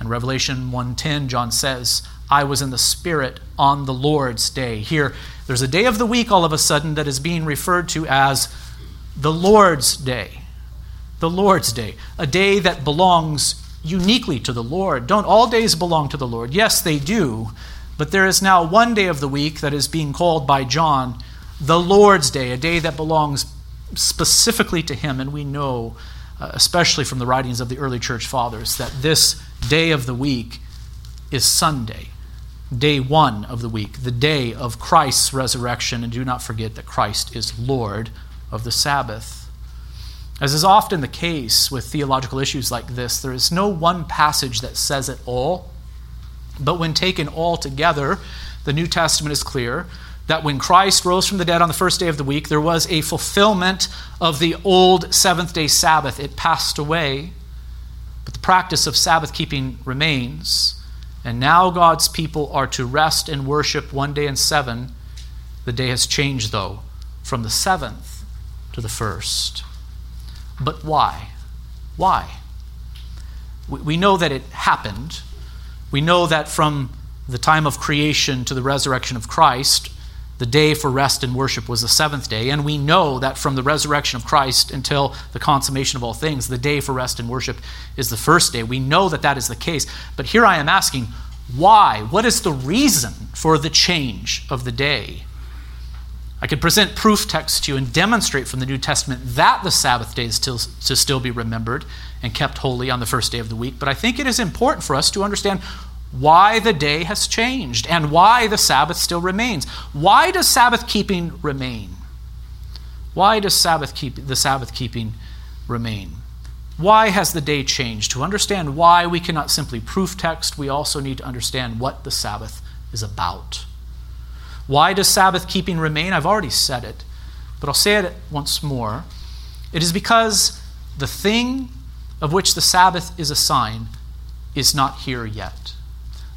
A: In Revelation 1:10, John says, I was in the Spirit on the Lord's day. Here, there's a day of the week all of a sudden that is being referred to as the Lord's day. The Lord's day, a day that belongs uniquely to the Lord. Don't all days belong to the Lord? Yes, they do. But there is now one day of the week that is being called by John the Lord's day, a day that belongs specifically to Him. And we know, uh, especially from the writings of the early church fathers, that this day of the week is Sunday, day one of the week, the day of Christ's resurrection. And do not forget that Christ is Lord of the Sabbath. As is often the case with theological issues like this, there is no one passage that says it all. But when taken all together, the New Testament is clear that when Christ rose from the dead on the first day of the week, there was a fulfillment of the old seventh day Sabbath. It passed away, but the practice of Sabbath keeping remains. And now God's people are to rest and worship one day in seven. The day has changed, though, from the seventh to the first. But why? Why? We know that it happened we know that from the time of creation to the resurrection of Christ, the day for rest and worship was the seventh day. And we know that from the resurrection of Christ until the consummation of all things, the day for rest and worship is the first day. We know that that is the case. But here I am asking, why? What is the reason for the change of the day? I could present proof texts to you and demonstrate from the New Testament that the Sabbath day is still, to still be remembered and kept holy on the first day of the week. But I think it is important for us to understand why the day has changed and why the Sabbath still remains. Why does Sabbath keeping remain? Why does Sabbath keep, the Sabbath keeping remain? Why has the day changed? To understand why, we cannot simply proof text, we also need to understand what the Sabbath is about. Why does Sabbath keeping remain? I've already said it, but I'll say it once more. It is because the thing of which the Sabbath is a sign is not here yet.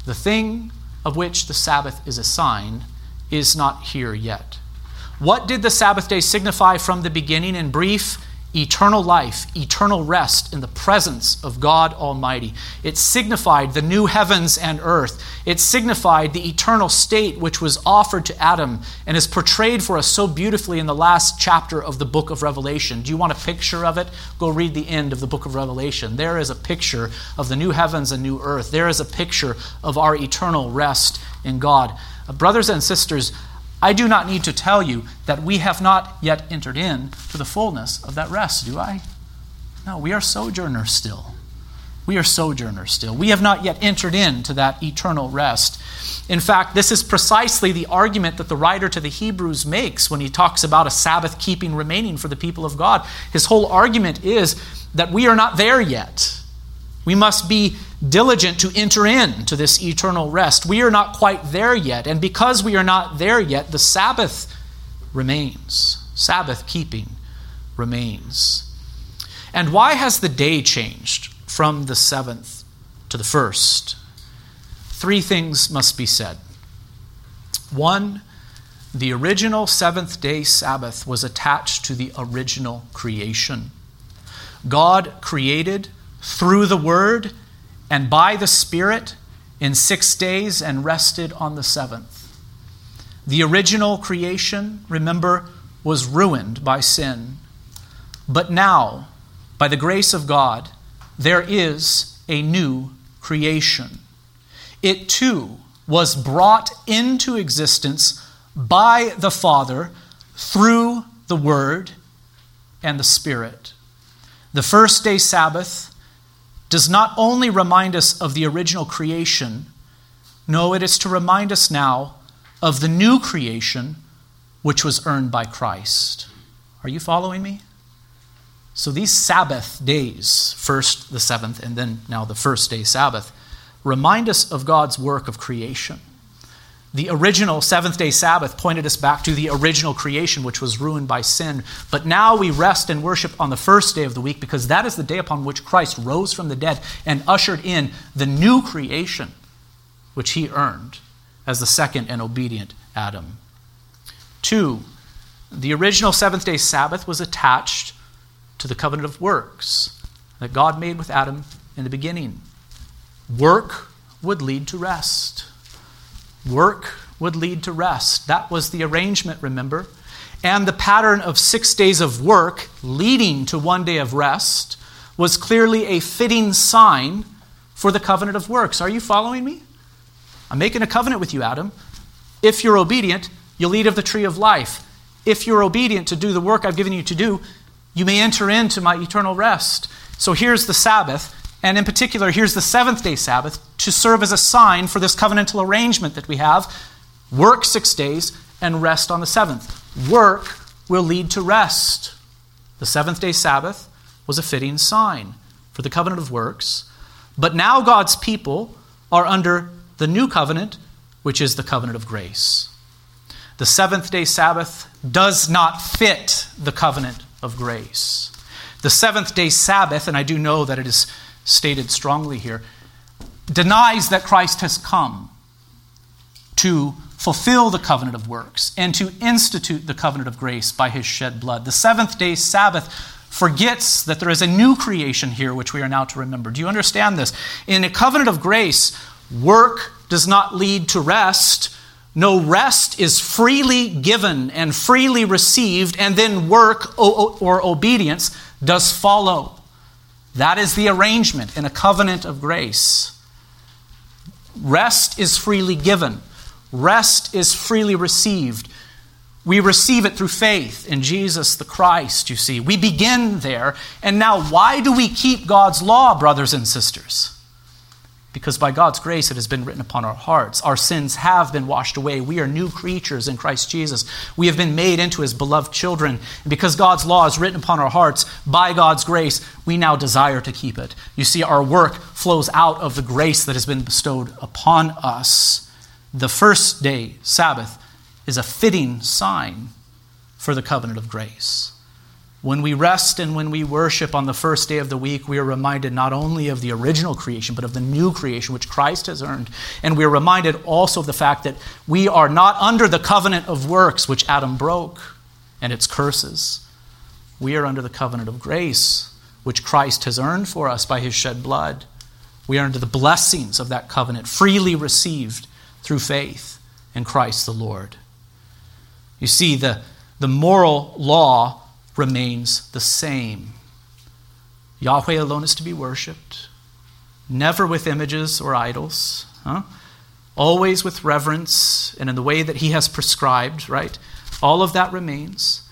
A: The thing of which the Sabbath is a sign is not here yet. What did the Sabbath day signify from the beginning? In brief, eternal life, eternal rest in the presence of God Almighty. It signified the new heavens and earth. It signified the eternal state which was offered to Adam and is portrayed for us so beautifully in the last chapter of the book of Revelation. Do you want a picture of it? Go read the end of the book of Revelation. There is a picture of the new heavens and new earth. There is a picture of our eternal rest in God. Uh, brothers and sisters, I do not need to tell you that we have not yet entered in to the fullness of that rest, do I? No, we are sojourners still. We are sojourners still. We have not yet entered into that eternal rest. In fact, this is precisely the argument that the writer to the Hebrews makes when he talks about a Sabbath keeping remaining for the people of God. His whole argument is that we are not there yet. We must be diligent to enter into this eternal rest. We are not quite there yet. And because we are not there yet, the Sabbath remains. Sabbath keeping remains. And why has the day changed from the seventh to the first? Three things must be said. One, the original seventh day Sabbath was attached to the original creation. God created through the Word and by the Spirit in six days and rested on the seventh. The original creation, remember, was ruined by sin. But now, by the grace of God, there is a new creation. It too was brought into existence by the Father through the Word and the Spirit. The first day Sabbath does not only remind us of the original creation, no, it is to remind us now of the new creation which was earned by Christ. Are you following me? So these Sabbath days, first the seventh, and then now the first day Sabbath, remind us of God's work of creation. The original seventh day Sabbath pointed us back to the original creation, which was ruined by sin. But now we rest and worship on the first day of the week because that is the day upon which Christ rose from the dead and ushered in the new creation, which he earned as the second and obedient Adam. Two, the original seventh day Sabbath was attached to the covenant of works that God made with Adam in the beginning. Work would lead to rest. Work would lead to rest. That was the arrangement, remember? And the pattern of six days of work leading to one day of rest was clearly a fitting sign for the covenant of works. Are you following me? I'm making a covenant with you, Adam. If you're obedient, you'll eat of the tree of life. If you're obedient to do the work I've given you to do, you may enter into my eternal rest. So here's the Sabbath. And in particular, here's the seventh day Sabbath to serve as a sign for this covenantal arrangement that we have work six days and rest on the seventh. Work will lead to rest. The seventh day Sabbath was a fitting sign for the covenant of works. But now God's people are under the new covenant, which is the covenant of grace. The seventh day Sabbath does not fit the covenant of grace. The seventh day Sabbath, and I do know that it is stated strongly here, denies that Christ has come to fulfill the covenant of works and to institute the covenant of grace by his shed blood. The seventh day Sabbath forgets that there is a new creation here which we are now to remember. Do you understand this? In a covenant of grace, work does not lead to rest. No rest is freely given and freely received, and then work or obedience does follow. That is the arrangement in a covenant of grace. Rest is freely given, rest is freely received. We receive it through faith in Jesus the Christ, you see. We begin there. And now, why do we keep God's law, brothers and sisters? Because by God's grace it has been written upon our hearts. Our sins have been washed away. We are new creatures in Christ Jesus. We have been made into his beloved children. And because God's law is written upon our hearts, by God's grace, we now desire to keep it. You see, our work flows out of the grace that has been bestowed upon us. The first day, Sabbath, is a fitting sign for the covenant of grace. When we rest and when we worship on the first day of the week, we are reminded not only of the original creation, but of the new creation which Christ has earned. And we are reminded also of the fact that we are not under the covenant of works which Adam broke and its curses. We are under the covenant of grace which Christ has earned for us by his shed blood. We are under the blessings of that covenant, freely received through faith in Christ the Lord. You see, the, the moral law remains the same. Yahweh alone is to be worshiped, never with images or idols, huh? always with reverence and in the way that He has prescribed, right? All of that remains.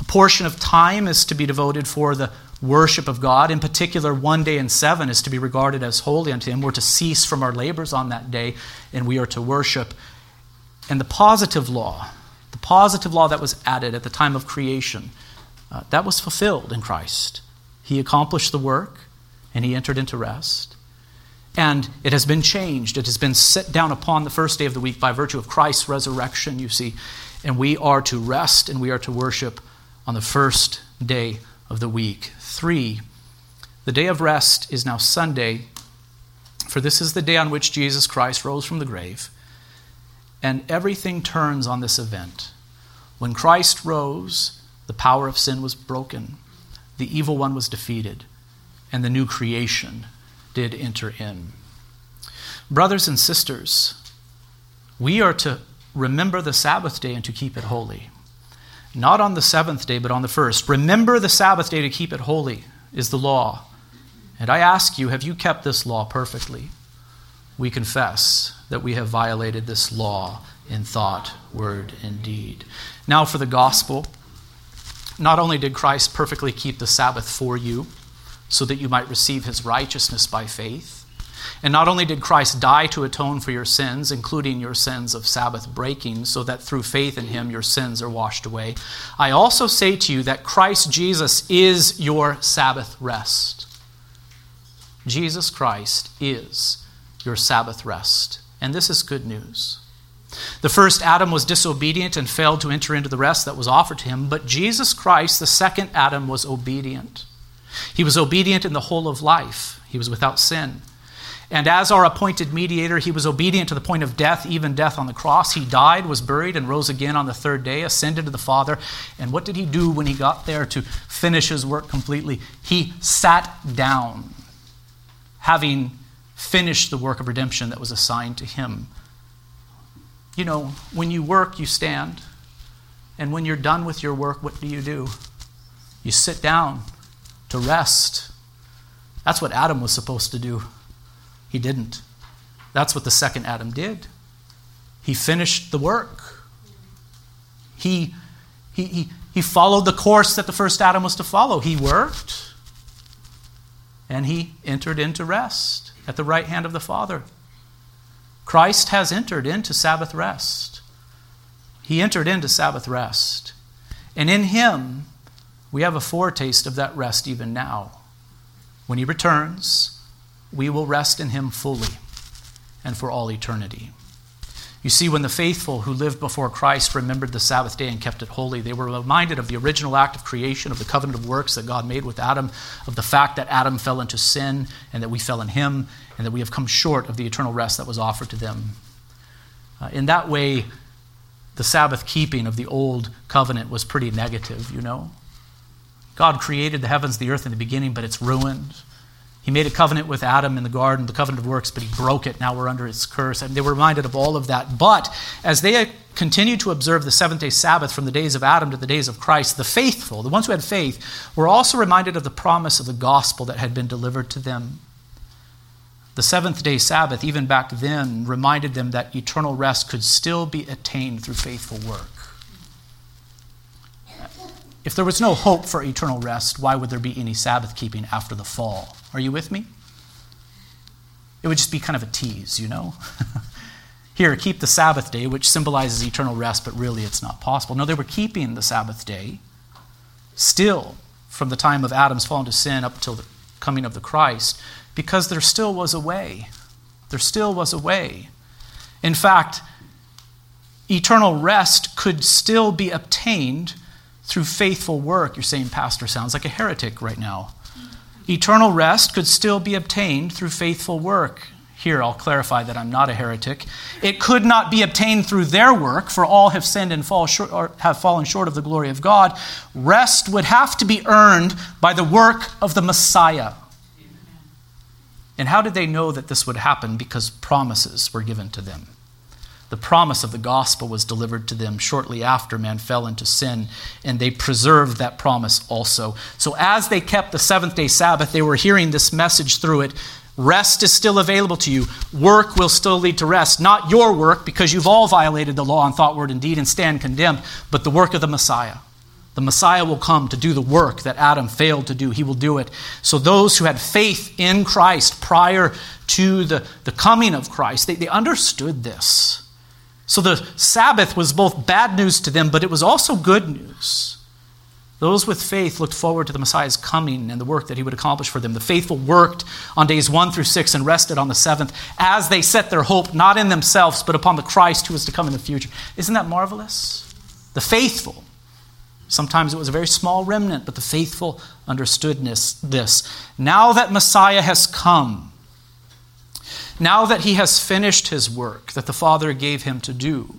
A: A portion of time is to be devoted for the worship of God. In particular, one day in seven is to be regarded as holy unto Him. We're to cease from our labors on that day, and we are to worship. And the positive law, the positive law that was added at the time of creation, uh, that was fulfilled in Christ. He accomplished the work and he entered into rest. And it has been changed. It has been set down upon the first day of the week by virtue of Christ's resurrection, you see. And we are to rest and we are to worship on the first day of the week. Three, the day of rest is now Sunday, for this is the day on which Jesus Christ rose from the grave. And everything turns on this event. When Christ rose, the power of sin was broken, the evil one was defeated, and the new creation did enter in. Brothers and sisters, we are to remember the Sabbath day and to keep it holy. Not on the seventh day, but on the first. Remember the Sabbath day to keep it holy is the law. And I ask you, have you kept this law perfectly? We confess that we have violated this law in thought, word, and deed. Now for the gospel. Not only did Christ perfectly keep the Sabbath for you, so that you might receive his righteousness by faith, And not only did Christ die to atone for your sins, including your sins of Sabbath breaking, so that through faith in him your sins are washed away, I also say to you that Christ Jesus is your Sabbath rest. Jesus Christ is your Sabbath rest. And this is good news. The first Adam was disobedient and failed to enter into the rest that was offered to him, but Jesus Christ, the second Adam, was obedient. He was obedient in the whole of life, he was without sin. And as our appointed mediator, he was obedient to the point of death, even death on the cross. He died, was buried, and rose again on the third day, ascended to the Father. And what did he do when he got there to finish his work completely? He sat down, having finished the work of redemption that was assigned to him. You know, when you work, you stand. And when you're done with your work, what do you do? You sit down to rest. That's what Adam was supposed to do. He didn't. That's what the second Adam did. He finished the work. He, he, he, he followed the course that the first Adam was to follow. He worked and he entered into rest at the right hand of the Father. Christ has entered into Sabbath rest. He entered into Sabbath rest. And in him, we have a foretaste of that rest even now. When he returns, we will rest in him fully and for all eternity. You see, when the faithful who lived before Christ remembered the Sabbath day and kept it holy, they were reminded of the original act of creation, of the covenant of works that God made with Adam, of the fact that Adam fell into sin and that we fell in him, and that we have come short of the eternal rest that was offered to them. Uh, in that way, the Sabbath keeping of the old covenant was pretty negative, you know. God created the heavens, the earth in the beginning, but it's ruined. He made a covenant with Adam in the garden, the covenant of works, but he broke it. Now we're under its curse. And they were reminded of all of that. But as they uh, continued to observe the seventh day Sabbath from the days of Adam to the days of Christ, the faithful, the ones who had faith, were also reminded of the promise of the gospel that had been delivered to them. The seventh day Sabbath, even back then, reminded them that eternal rest could still be attained through faithful work. If there was no hope for eternal rest, why would there be any Sabbath keeping after the fall? Are you with me? It would just be kind of a tease, you know? Here, keep the Sabbath day, which symbolizes eternal rest, but really it's not possible. No, they were keeping the Sabbath day still from the time of Adam's fall into sin up until the coming of the Christ, because there still was a way. There still was a way. In fact, eternal rest could still be obtained through faithful work. You're saying, Pastor sounds like a heretic right now. Eternal rest could still be obtained through faithful work. Here, I'll clarify that I'm not a heretic. It could not be obtained through their work, for all have sinned and fall short, or have fallen short of the glory of God. Rest would have to be earned by the work of the Messiah. And how did they know that this would happen? Because promises were given to them. The promise of the gospel was delivered to them shortly after man fell into sin, and they preserved that promise also. So, as they kept the seventh day Sabbath, they were hearing this message through it. Rest is still available to you. Work will still lead to rest. Not your work, because you've all violated the law in thought, word, and deed and stand condemned, but the work of the Messiah. The Messiah will come to do the work that Adam failed to do. He will do it. So, those who had faith in Christ prior to the, the coming of Christ, they, they understood this. So the Sabbath was both bad news to them, but it was also good news. Those with faith looked forward to the Messiah's coming and the work that he would accomplish for them. The faithful worked on days one through six and rested on the seventh as they set their hope not in themselves, but upon the Christ who was to come in the future. Isn't that marvelous? The faithful. Sometimes it was a very small remnant, but the faithful understood this. Now that Messiah has come, now that he has finished his work that the Father gave him to do,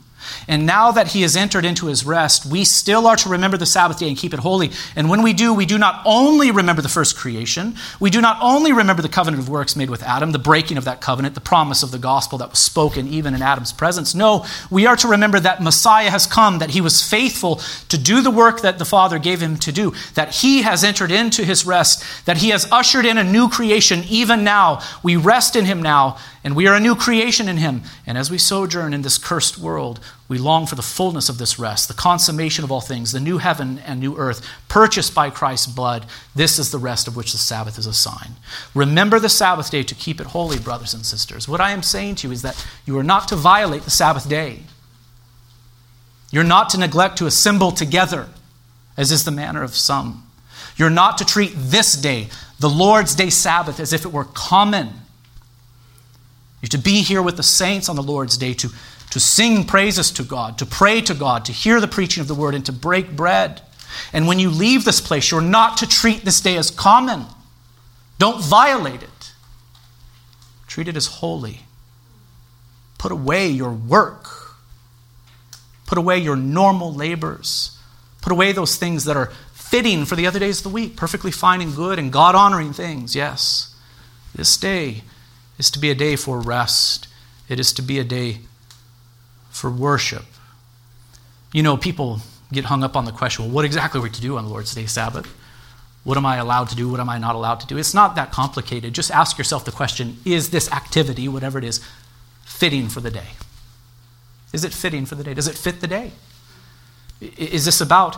A: and now that he has entered into his rest, we still are to remember the Sabbath day and keep it holy. And when we do, we do not only remember the first creation, we do not only remember the covenant of works made with Adam, the breaking of that covenant, the promise of the gospel that was spoken even in Adam's presence. No, we are to remember that Messiah has come, that he was faithful to do the work that the Father gave him to do, that he has entered into his rest, that he has ushered in a new creation even now. We rest in him now And we are a new creation in him. And as we sojourn in this cursed world, we long for the fullness of this rest, the consummation of all things, the new heaven and new earth, purchased by Christ's blood. This is the rest of which the Sabbath is a sign. Remember the Sabbath day to keep it holy, brothers and sisters. What I am saying to you is that you are not to violate the Sabbath day. You're not to neglect to assemble together, as is the manner of some. You're not to treat this day, the Lord's day Sabbath, as if it were common you're to be here with the saints on the Lord's day to, to sing praises to God, to pray to God, to hear the preaching of the word, and to break bread. And when you leave this place, you're not to treat this day as common. Don't violate it. Treat it as holy. Put away your work. Put away your normal labors. Put away those things that are fitting for the other days of the week, perfectly fine and good and God honoring things, yes. This day is to be a day for rest, it is to be a day for worship. You know, people get hung up on the question well, what exactly are we to do on the Lord's Day Sabbath? What am I allowed to do? What am I not allowed to do? It's not that complicated. Just ask yourself the question is this activity, whatever it is, fitting for the day? Is it fitting for the day? Does it fit the day? Is this about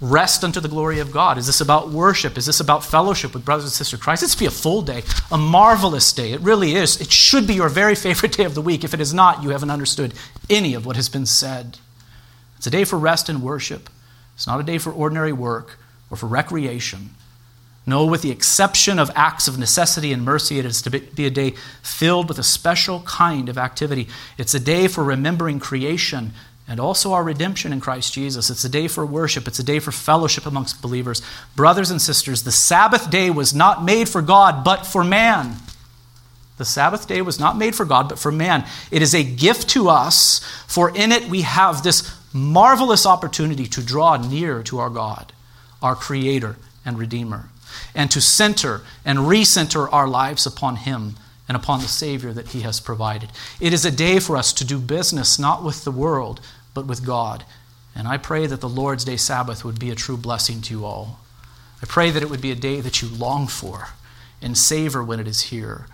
A: rest unto the glory of God? Is this about worship? Is this about fellowship with brothers and sisters Christ? It's be a full day, a marvelous day. It really is. It should be your very favorite day of the week. If it is not, you haven't understood any of what has been said. It's a day for rest and worship. It's not a day for ordinary work or for recreation. No, with the exception of acts of necessity and mercy, it is to be a day filled with a special kind of activity. It's a day for remembering creation and also our redemption in Christ Jesus. It's a day for worship, it's a day for fellowship amongst believers. Brothers and sisters, the Sabbath day was not made for God, but for man. The Sabbath day was not made for God, but for man. It is a gift to us, for in it we have this marvelous opportunity to draw near to our God, our Creator and Redeemer, and to center and recenter our lives upon Him and upon the Savior that He has provided. It is a day for us to do business not with the world, but with God. And I pray that the Lord's Day Sabbath would be a true blessing to you all. I pray that it would be a day that you long for and savor when it is here.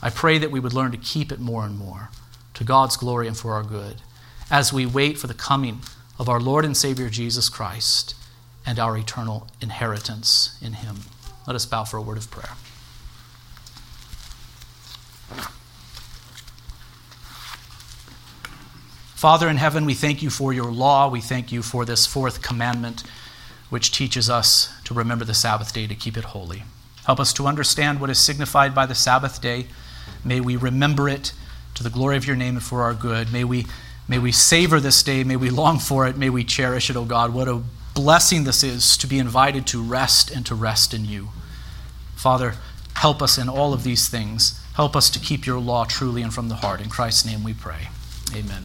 A: I pray that we would learn to keep it more and more to God's glory and for our good as we wait for the coming of our Lord and Savior Jesus Christ and our eternal inheritance in Him. Let us bow for a word of prayer. Father in heaven, we thank you for your law. We thank you for this fourth commandment, which teaches us to remember the Sabbath day to keep it holy. Help us to understand what is signified by the Sabbath day. May we remember it to the glory of your name and for our good. May we, may we savor this day. May we long for it. May we cherish it, O oh God. What a blessing this is to be invited to rest and to rest in you. Father, help us in all of these things. Help us to keep your law truly and from the heart. In Christ's name we pray. Amen.